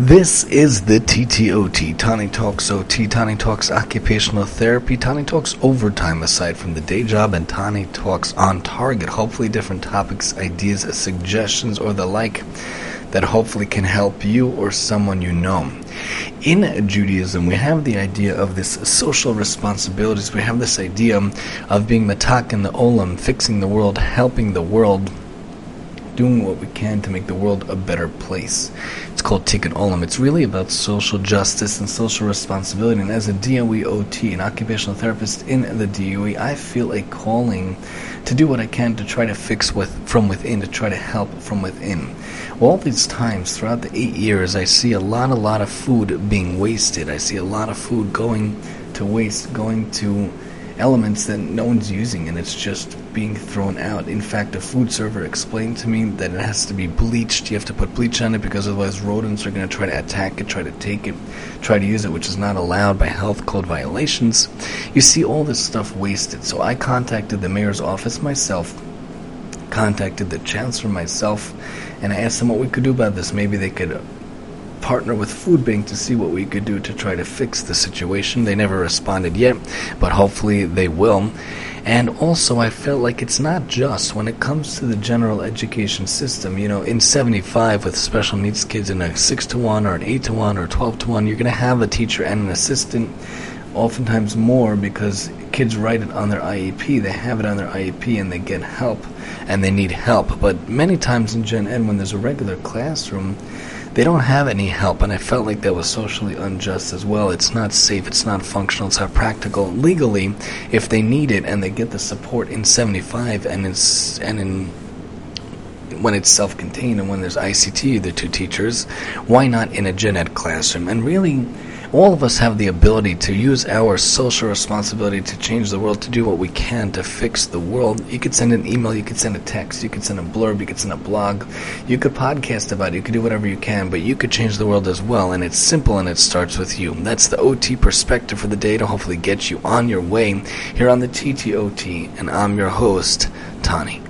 This is the TTOT, Tani Talks OT, Tani Talks Occupational Therapy, Tani Talks Overtime aside from the day job, and Tani Talks on target. Hopefully, different topics, ideas, suggestions, or the like that hopefully can help you or someone you know. In Judaism, we have the idea of this social responsibilities. We have this idea of being matak in the olam, fixing the world, helping the world doing what we can to make the world a better place. It's called Tikkun Olam. It's really about social justice and social responsibility. And as a DOE OT, an occupational therapist in the DOE, I feel a calling to do what I can to try to fix with from within, to try to help from within. All these times throughout the eight years, I see a lot, a lot of food being wasted. I see a lot of food going to waste, going to elements that no one's using and it's just being thrown out. In fact, a food server explained to me that it has to be bleached. You have to put bleach on it because otherwise rodents are going to try to attack it, try to take it, try to use it, which is not allowed by health code violations. You see all this stuff wasted. So I contacted the mayor's office myself, contacted the chancellor myself, and I asked them what we could do about this. Maybe they could partner with Food Bank to see what we could do to try to fix the situation. They never responded yet, but hopefully they will. And also, I felt like it's not just when it comes to the general education system. You know, in 75, with special needs kids in a 6 to 1 or an 8 to 1 or 12 to 1, you're going to have a teacher and an assistant, oftentimes more because kids write it on their IEP, they have it on their IEP, and they get help and they need help. But many times in Gen Ed, when there's a regular classroom, they don't have any help, and I felt like that was socially unjust as well. It's not safe, it's not functional, it's not practical. Legally, if they need it and they get the support in 75 and it's and in when it's self-contained and when there's ICT, the two teachers, why not in a gen ed classroom? And really, all of us have the ability to use our social responsibility to change the world, to do what we can to fix the world. You could send an email, you could send a text, you could send a blurb, you could send a blog, you could podcast about it, you could do whatever you can, but you could change the world as well. And it's simple and it starts with you. That's the OT perspective for the day to hopefully get you on your way here on the TTOT. And I'm your host, Tani.